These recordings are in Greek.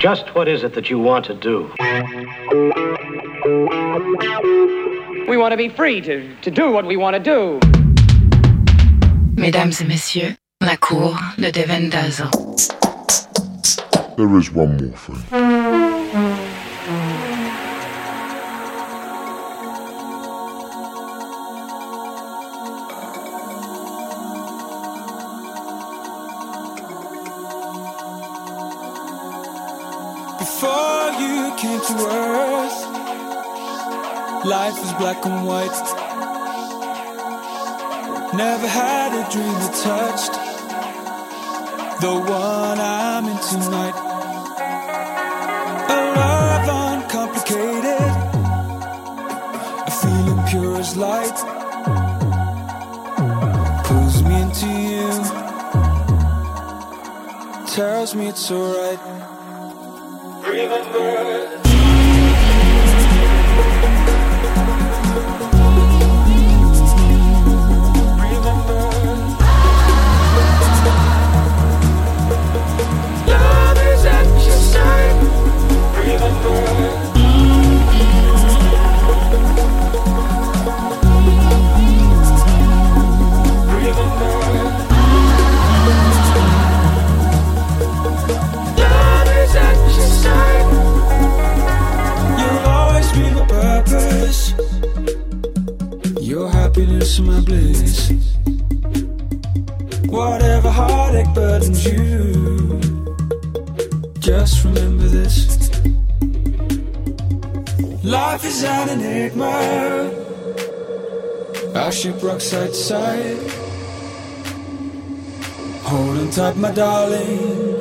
Just what is it that you want to do? We want to be free to, to do what we want to do. Mesdames et messieurs, la cour de Devin There is one more thing. Life was black and white. Never had a dream that touched the one I'm in tonight. A love uncomplicated, a feeling pure as light. Pulls me into you, tells me it's alright. Remember. Just remember this. Life is an enigma. Our shipwreck side to side. Holding tight, my darling.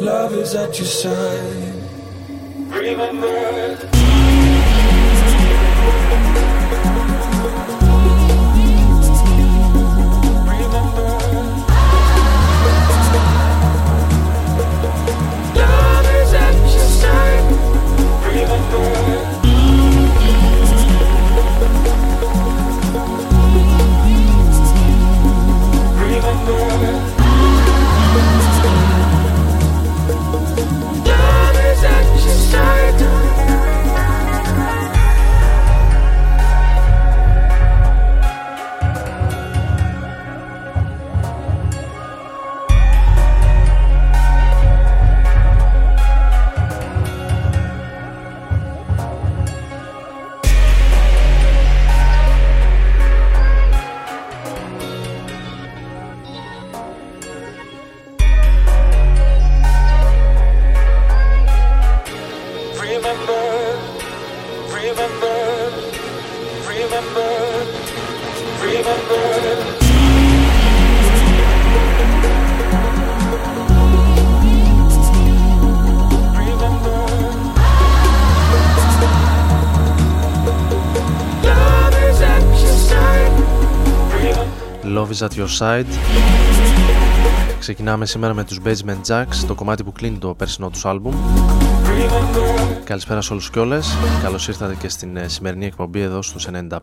Love is at your side. Remember. know. Love is at your side. Ξεκινάμε σήμερα με τους Basement Jacks, το κομμάτι που κλείνει το περσινό τους άλμπουμ. Καλησπέρα σε όλους και όλες. Καλώς ήρθατε και στην ε, σημερινή εκπομπή εδώ στους 95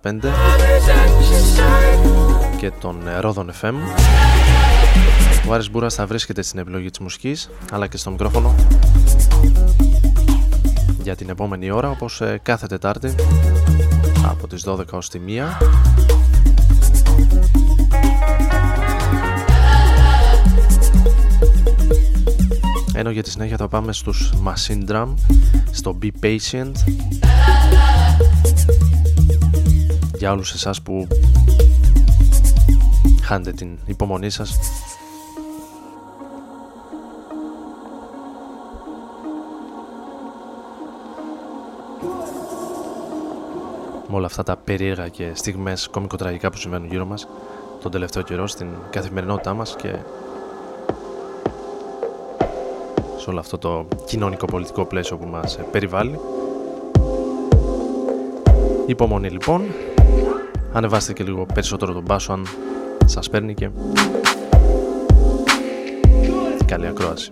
και τον ε, Ρόδον FM. Ο Άρης Μπούρας θα βρίσκεται στην επιλογή της μουσικής, αλλά και στο μικρόφωνο για την επόμενη ώρα, όπως ε, κάθε Τετάρτη από τις 12 ως τη 1 Ενώ για τη συνέχεια θα πάμε στους Machine Drum στο Be Patient. Για όλους εσάς που χάνετε την υπομονή σας. Με όλα αυτά τα περίεργα και στιγμές κομικοτραγικά που συμβαίνουν γύρω μας τον τελευταίο καιρό στην καθημερινότητά μας και σε όλο αυτό το κοινωνικό-πολιτικό πλαίσιο που μας περιβάλλει. Υπομονή λοιπόν. Ανεβάστε και λίγο περισσότερο τον μπάσο αν σας παίρνει και καλή ακρόαση.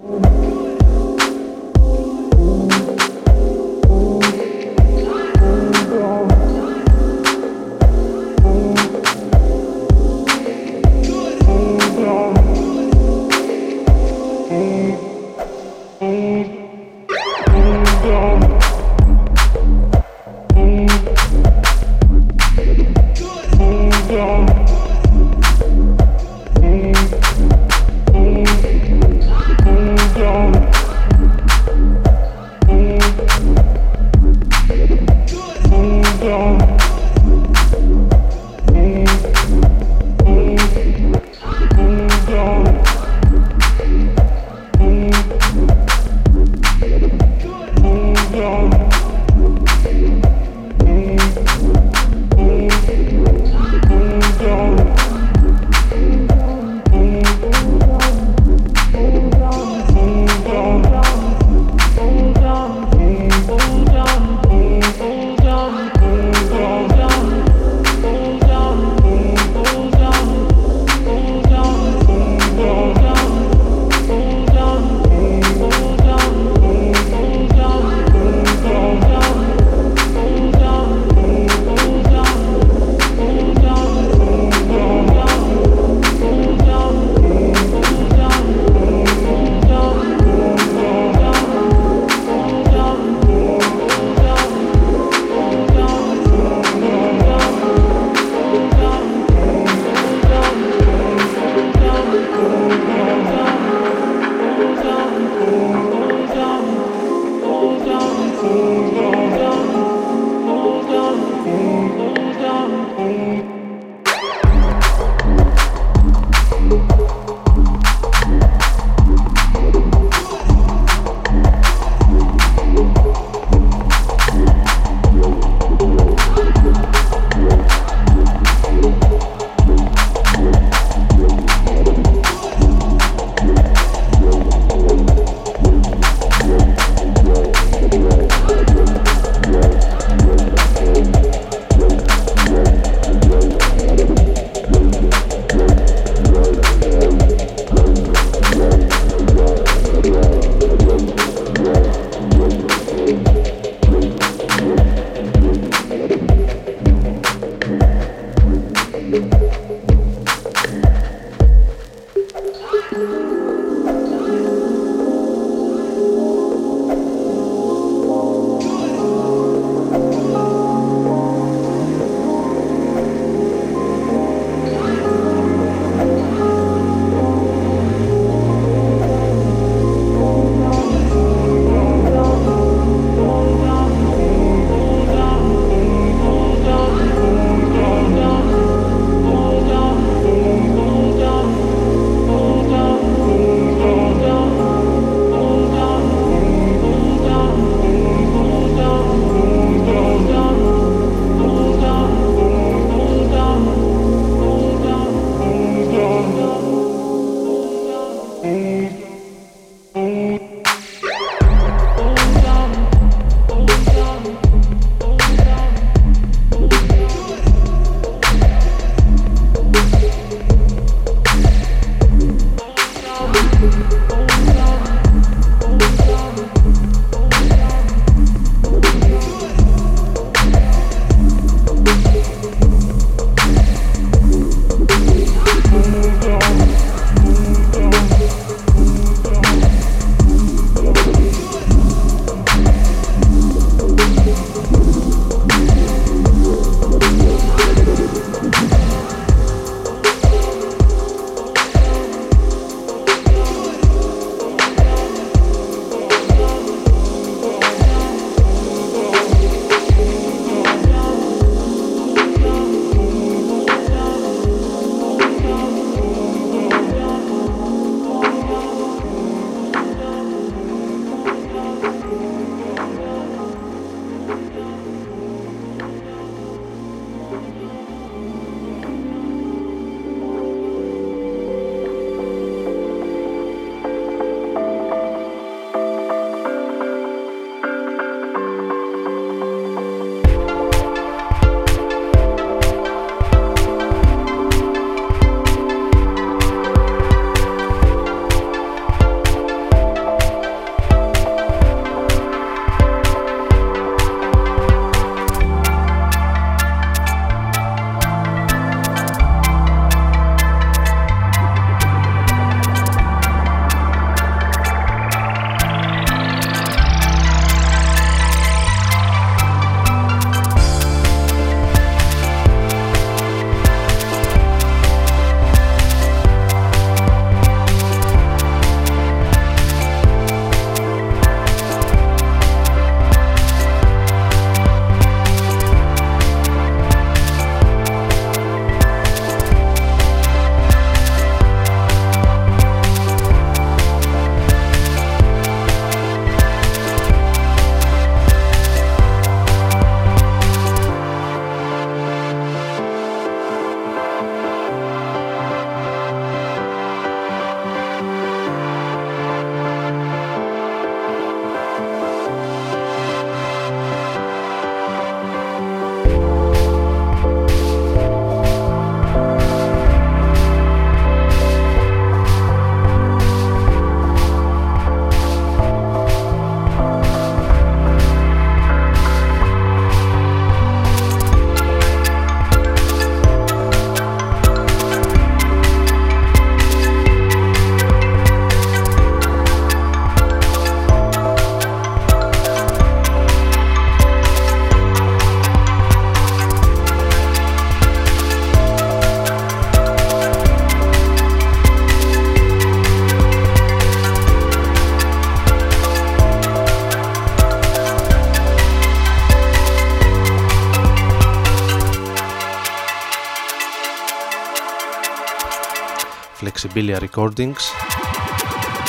Flexibilia Recordings.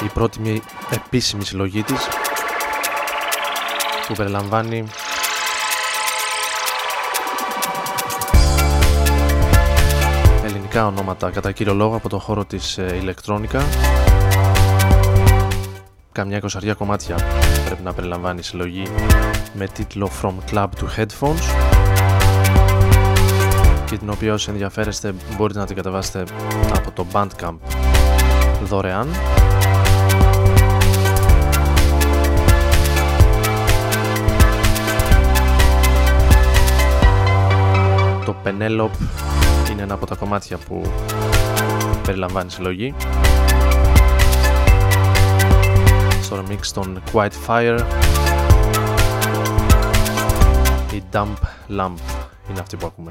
Η πρώτη επίσημη συλλογή της που περιλαμβάνει ελληνικά ονόματα κατά κύριο λόγο από τον χώρο της ε, ηλεκτρόνικα. Καμιά εικοσαριά κομμάτια πρέπει να περιλαμβάνει η συλλογή με τίτλο From Club to Headphones και την οποία όσοι ενδιαφέρεστε μπορείτε να την κατεβάσετε από το Bandcamp δωρεάν. Το Penelope είναι ένα από τα κομμάτια που περιλαμβάνει συλλογή. Στο remix των Quiet Fire. Η Dump Lamp είναι αυτή που ακούμε.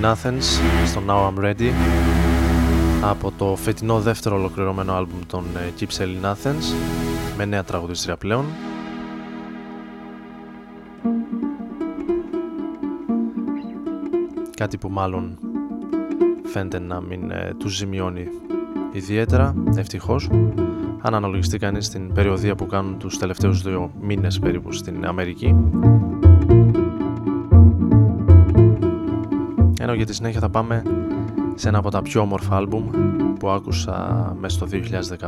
In Athens στο Now I'm Ready από το φετινό δεύτερο ολοκληρωμένο άλμπουμ των Gypsy in Athens με νέα τραγουδίστρια πλέον. Κάτι που μάλλον φαίνεται να μην ε, τους ζημιώνει ιδιαίτερα, ευτυχώς. Αν αναλογιστεί κανείς την περιοδία που κάνουν τους τελευταίους δύο μήνες περίπου στην Αμερική ενώ για τη συνέχεια θα πάμε σε ένα από τα πιο όμορφα άλμπουμ που άκουσα μέσα στο 2015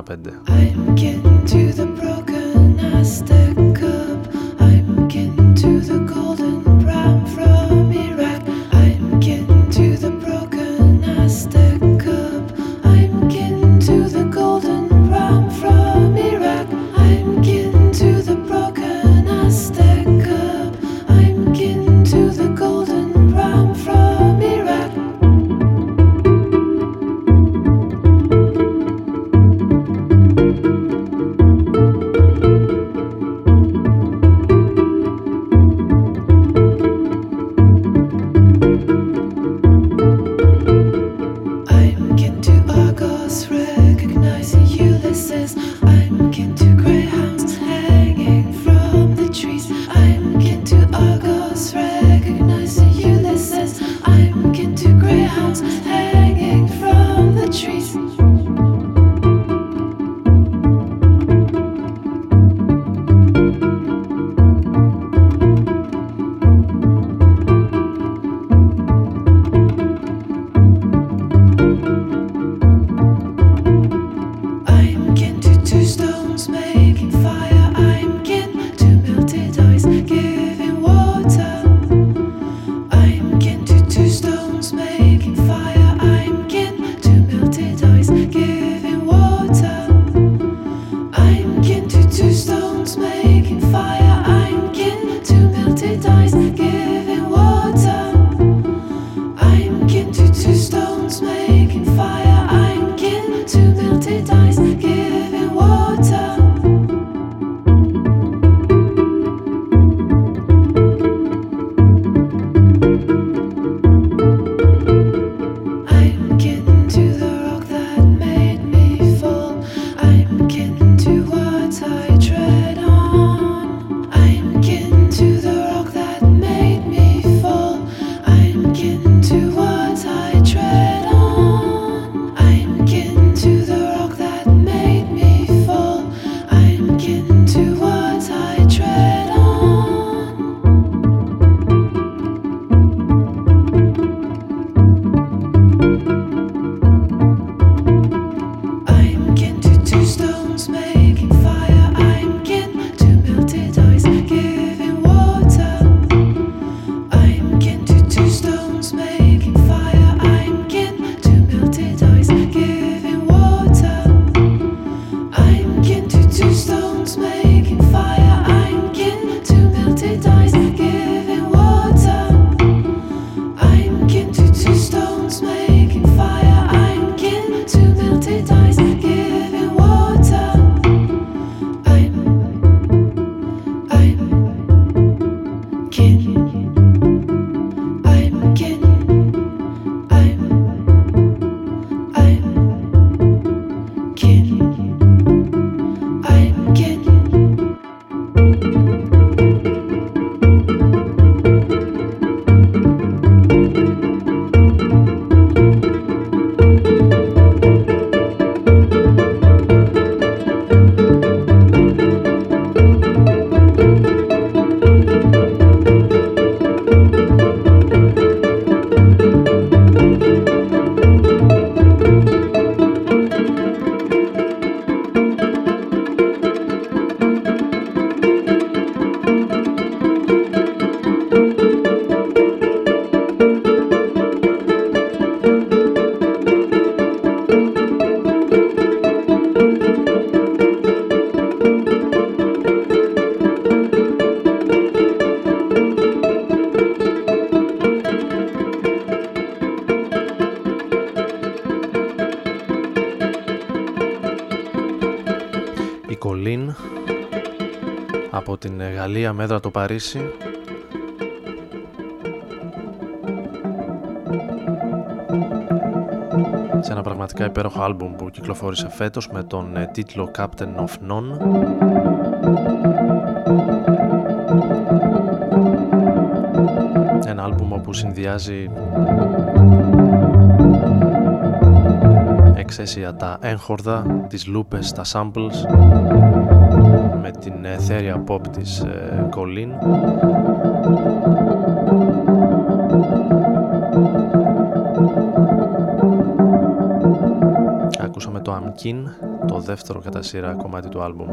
μέτρα το Παρίσι. Σε ένα πραγματικά υπέροχο άλμπουμ που κυκλοφόρησε φέτος με τον ε, τίτλο Captain of None. Ένα άλμπουμ όπου συνδυάζει εξαίσια τα έγχορδα, τις λούπες, τα samples με την εθέρια pop της Colin Ακούσαμε το Amkin, το δεύτερο κατά σειρά κομμάτι του άλμπουμ.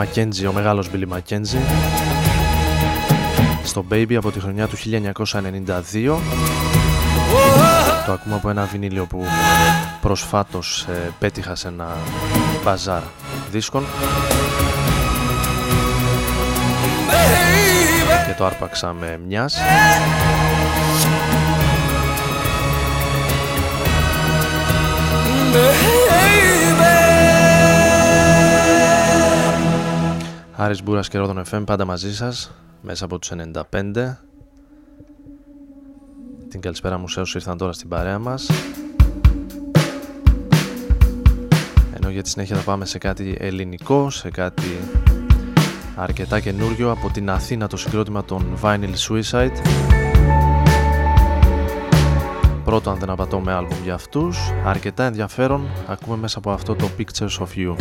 Billy Mackenzie, ο μεγάλος Billy Mackenzie στο Baby από τη χρονιά του 1992 το ακούμε από ένα βινίλιο που προσφάτως ε, πέτυχα σε ένα μπαζάρ δίσκων. Και το άρπαξα με μιας Άρης Μπούρας και Ρόδον FM πάντα μαζί σας μέσα από τους 95 την καλησπέρα μου σε όσους ήρθαν τώρα στην παρέα μας. Ενώ για τη συνέχεια θα πάμε σε κάτι ελληνικό σε κάτι αρκετά καινούριο από την Αθήνα το συγκρότημα των Vinyl Suicide. Πρώτο αν δεν απατώ με άλμπουμ για αυτούς. Αρκετά ενδιαφέρον ακούμε μέσα από αυτό το Pictures of You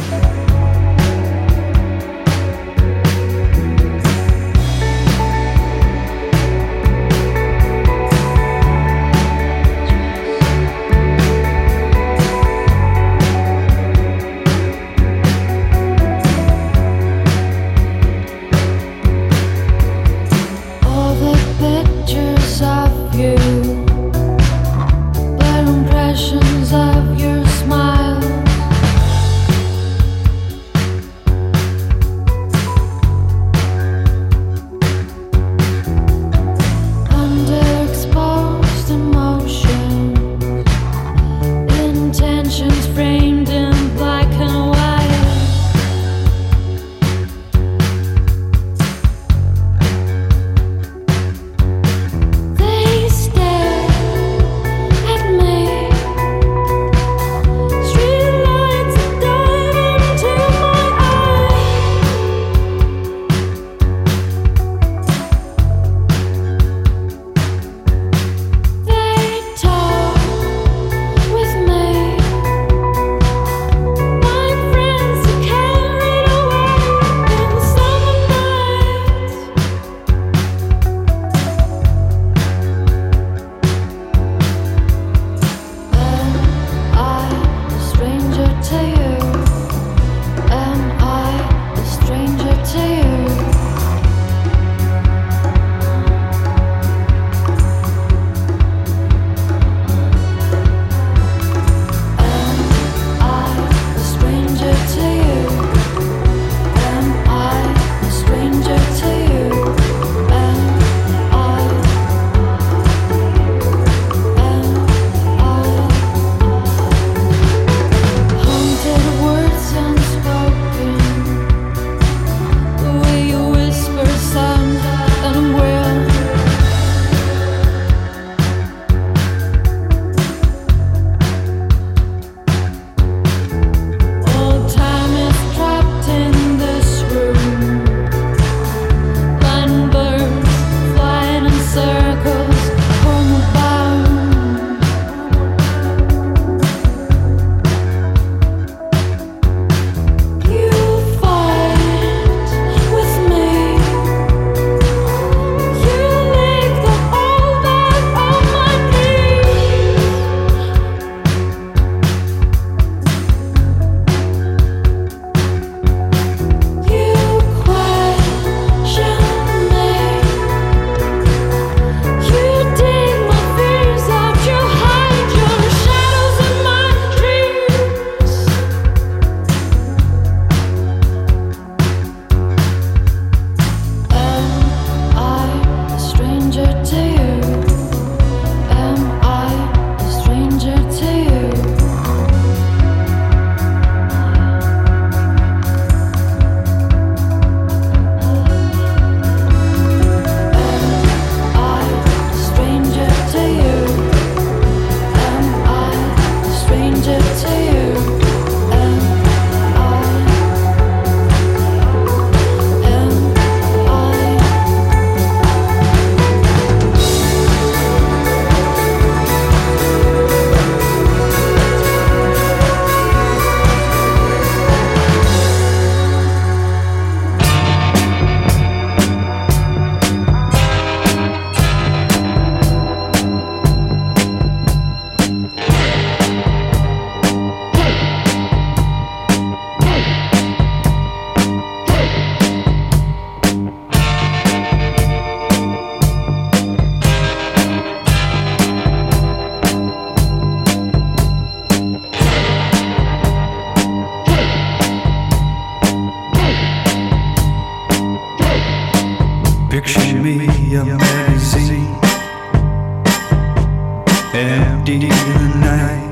magazine, empty the night.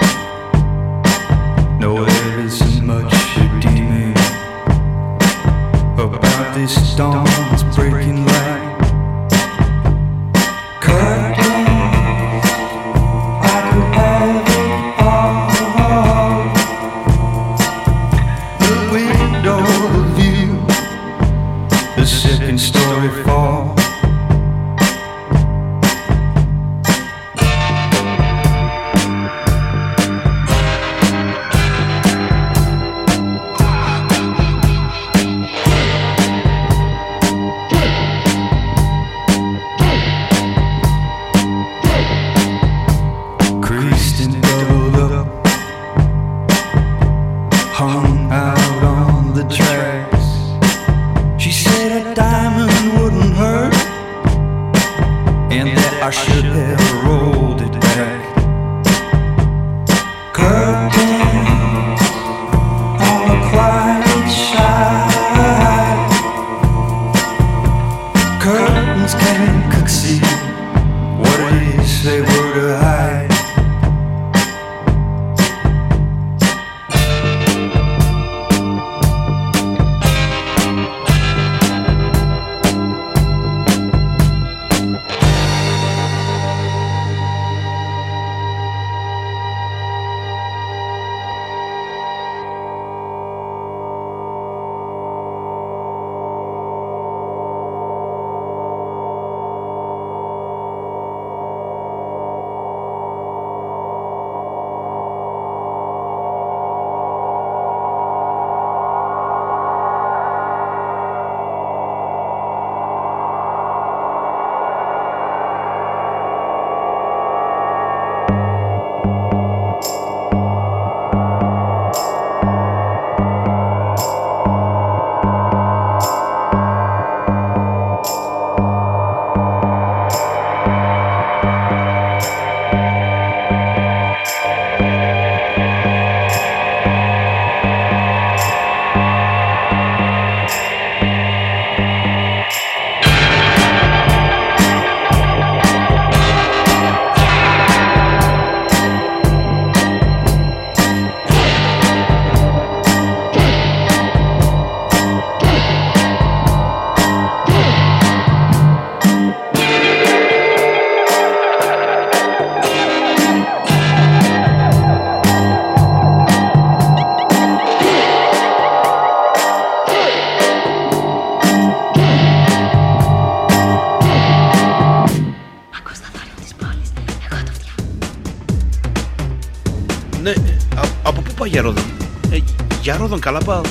Ρόδον. Ε, για Ρόδον Καλάμπα,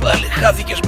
πάλι χάθηκες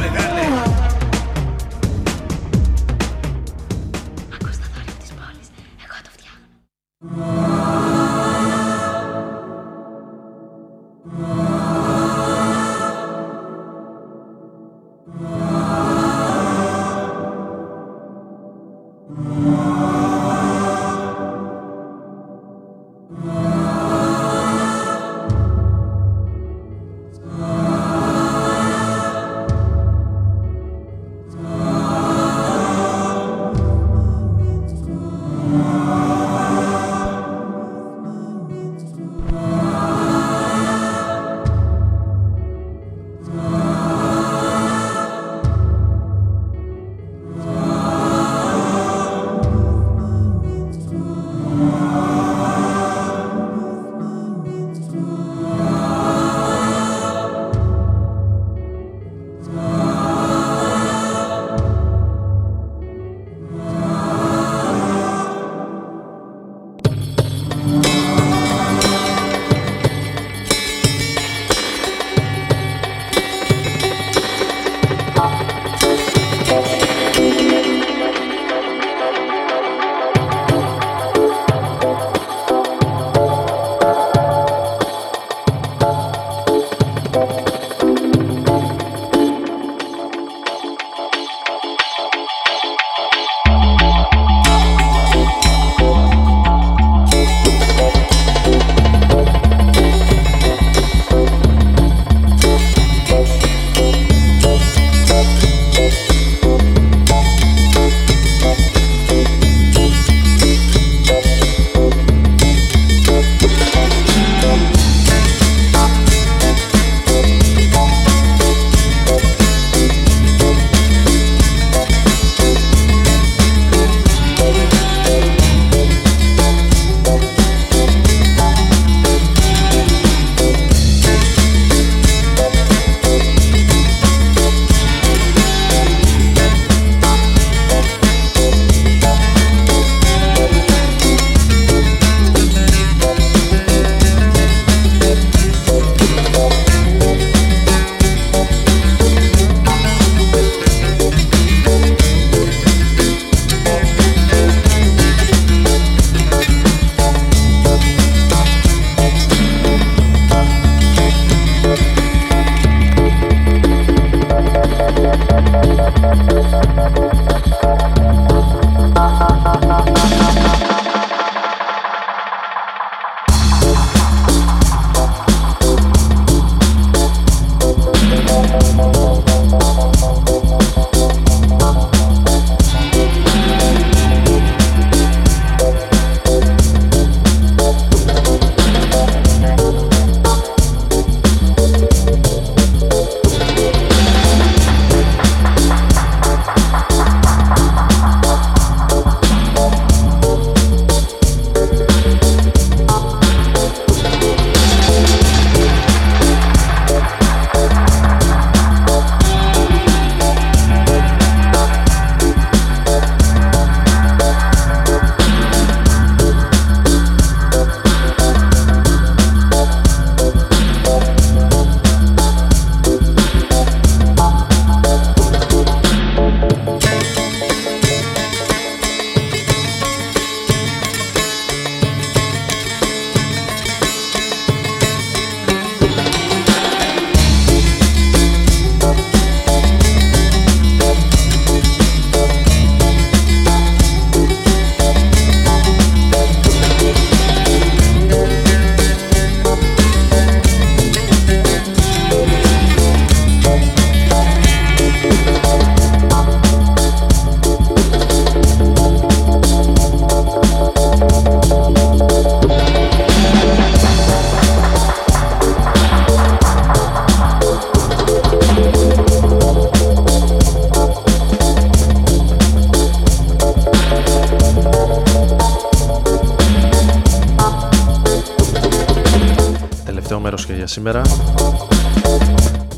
σήμερα.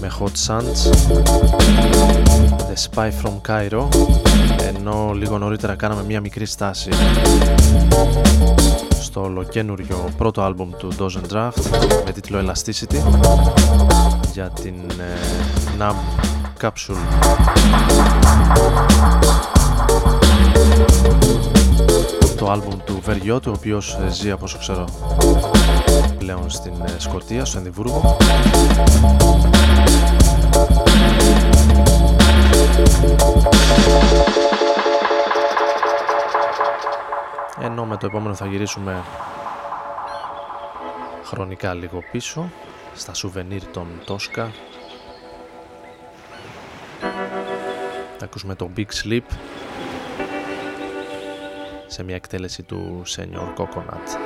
Με Hot Sands. The Spy from Cairo. Ενώ λίγο νωρίτερα κάναμε μια μικρή στάση στο ολοκένουριο πρώτο άλμπουμ του Dozen Draft με τίτλο Elasticity για την ε, NAM Capsule. Το άλμπουμ του Βεργιώτου ο οποίος ε, ζει από όσο ξέρω πλέον στην ε, Σκοτία, στο Ενδιβούργο ενώ με το επόμενο θα γυρίσουμε χρονικά λίγο πίσω στα σουβενίρ των Τόσκα θα ακούσουμε το Big Sleep σε μια εκτέλεση του Senior Coconut.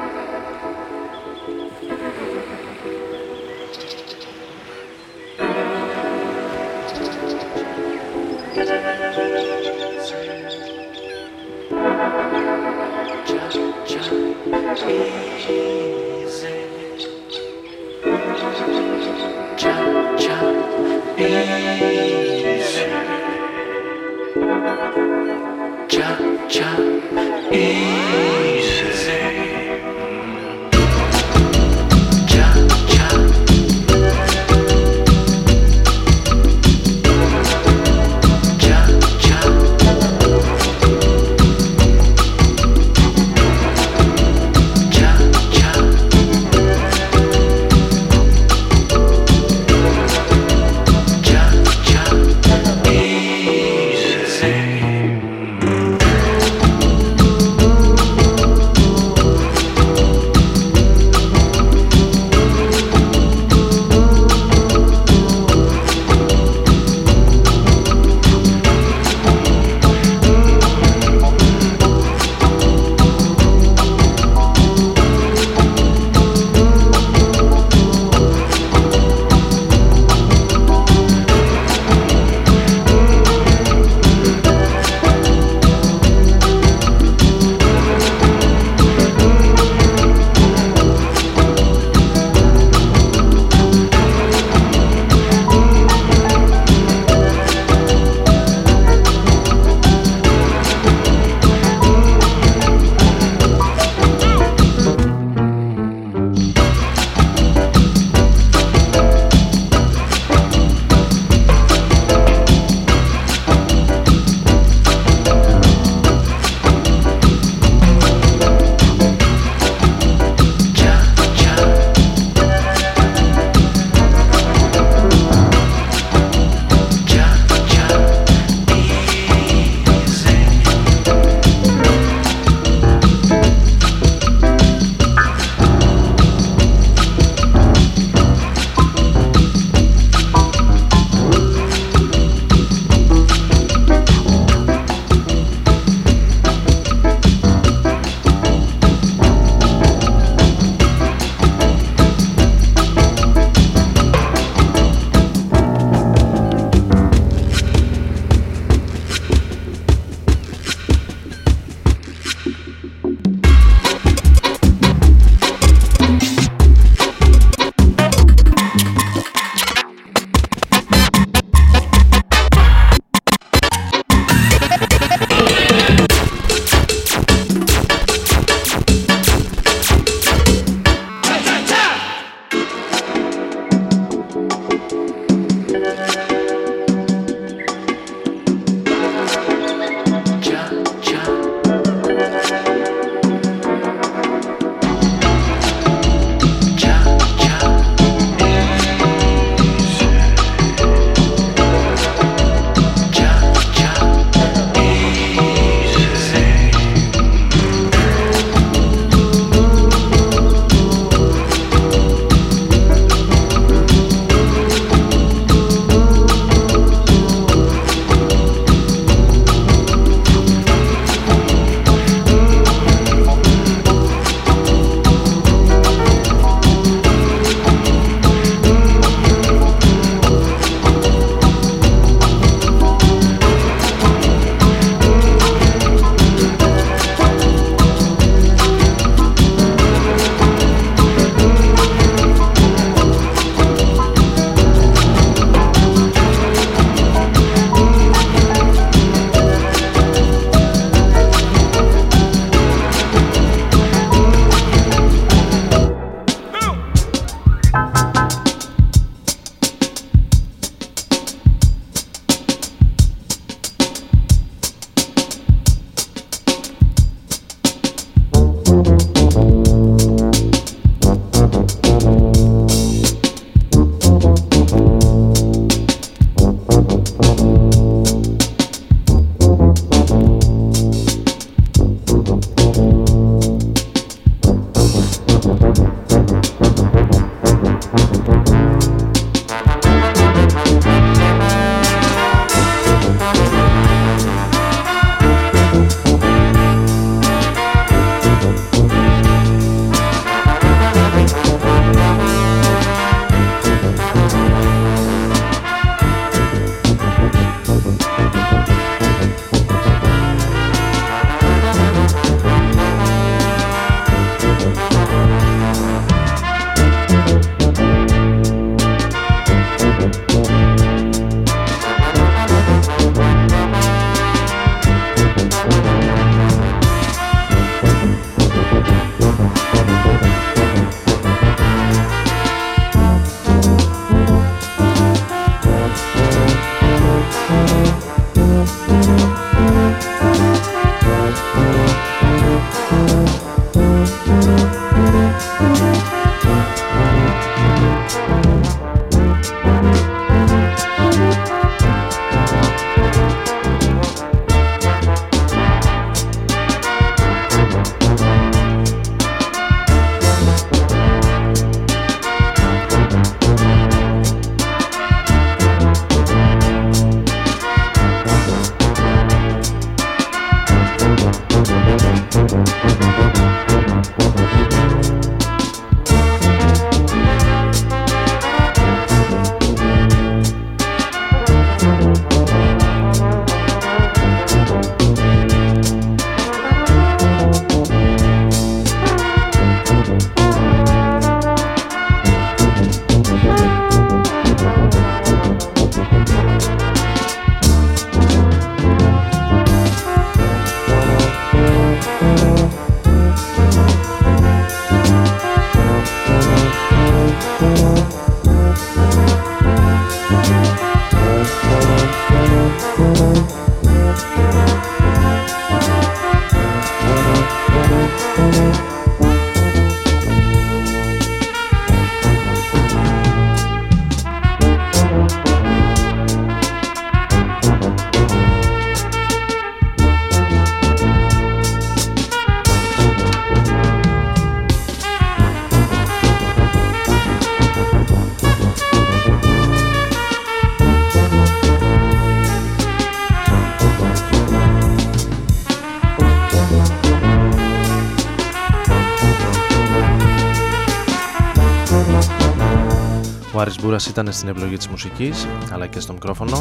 Μπούρας ήταν στην επιλογή της μουσικής αλλά και στο μικρόφωνο.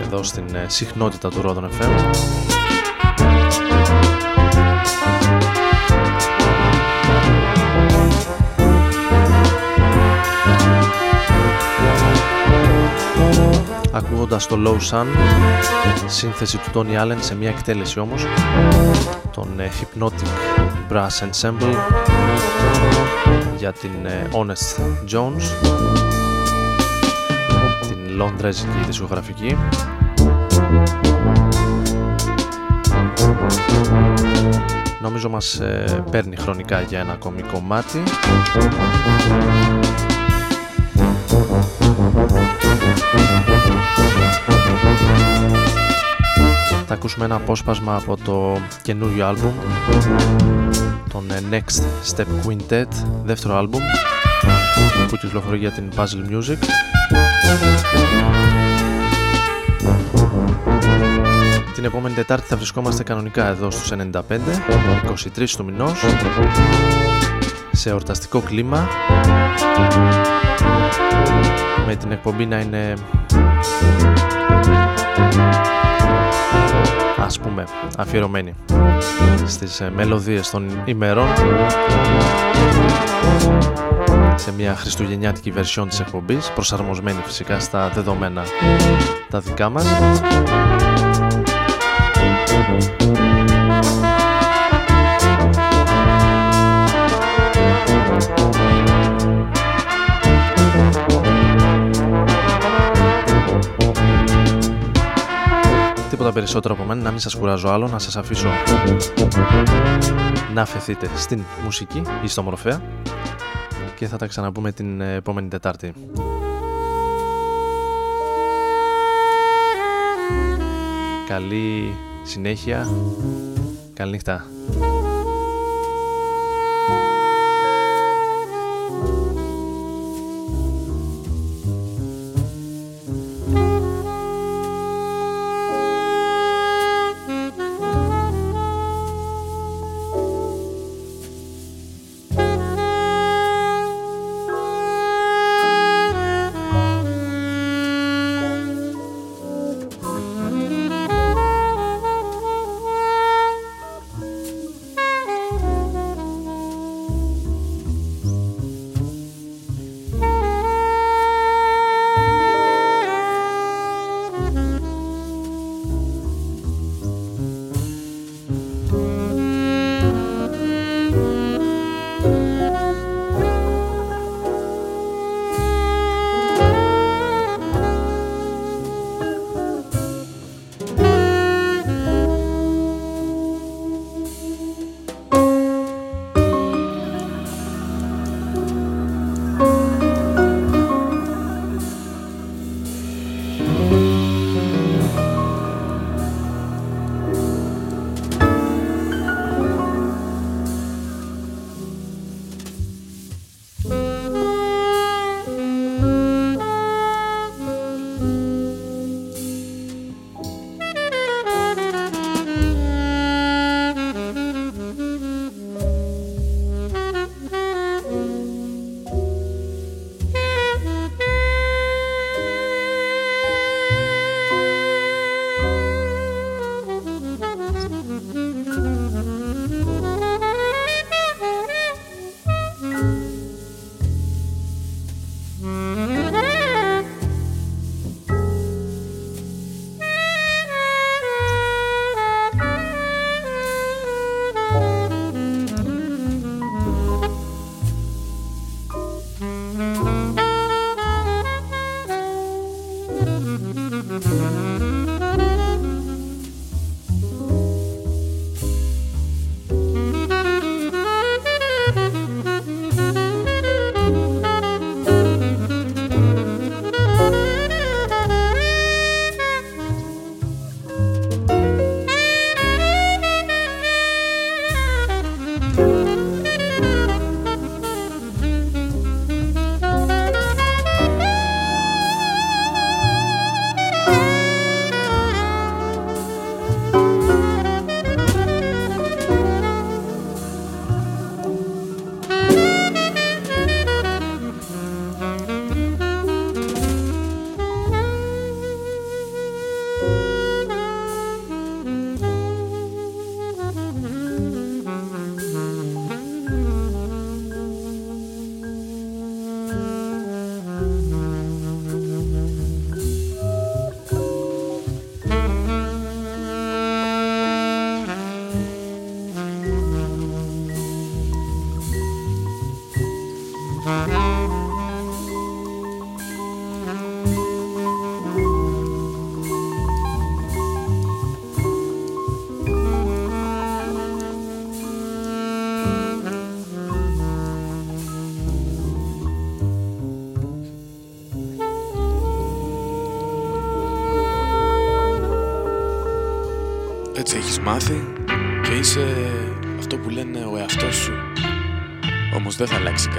Εδώ στην ε, συχνότητα του Rodon FM ακούγοντας το Low Sun σύνθεση του Tony Allen σε μια εκτέλεση όμως τον ε, Hypnotic Brass Ensemble για την ε, Honest Jones. Την λονδρέζικη δισκογραφική. Νομίζω μας ε, παίρνει χρονικά για ένα ακόμη κομμάτι. Θα ακούσουμε ένα απόσπασμα από το καινούριο άλμπουμ τον ε, Next Step Quintet δεύτερο άλμπουμ που κυκλοφορεί για την Puzzle Music. Την επόμενη Τετάρτη θα βρισκόμαστε κανονικά εδώ στους 95 23 του μηνός σε ορταστικό κλίμα με την εκπομπή να είναι ας πούμε αφιερωμένη στις ε, μελωδίες των ημερών σε μια χριστουγεννιάτικη version της εκπομπής προσαρμοσμένη φυσικά στα δεδομένα τα δικά μας τίποτα περισσότερο από μένα, να μην σας κουράζω άλλο, να σας αφήσω να αφαιθείτε στην μουσική ή στο μορφέα και θα τα ξαναπούμε την επόμενη Τετάρτη. Καλή συνέχεια, καλή νύχτα.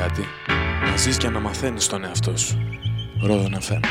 Κάτι. Να ζεις και να μαθαίνεις τον εαυτό σου. Ρόδο να φέρνω.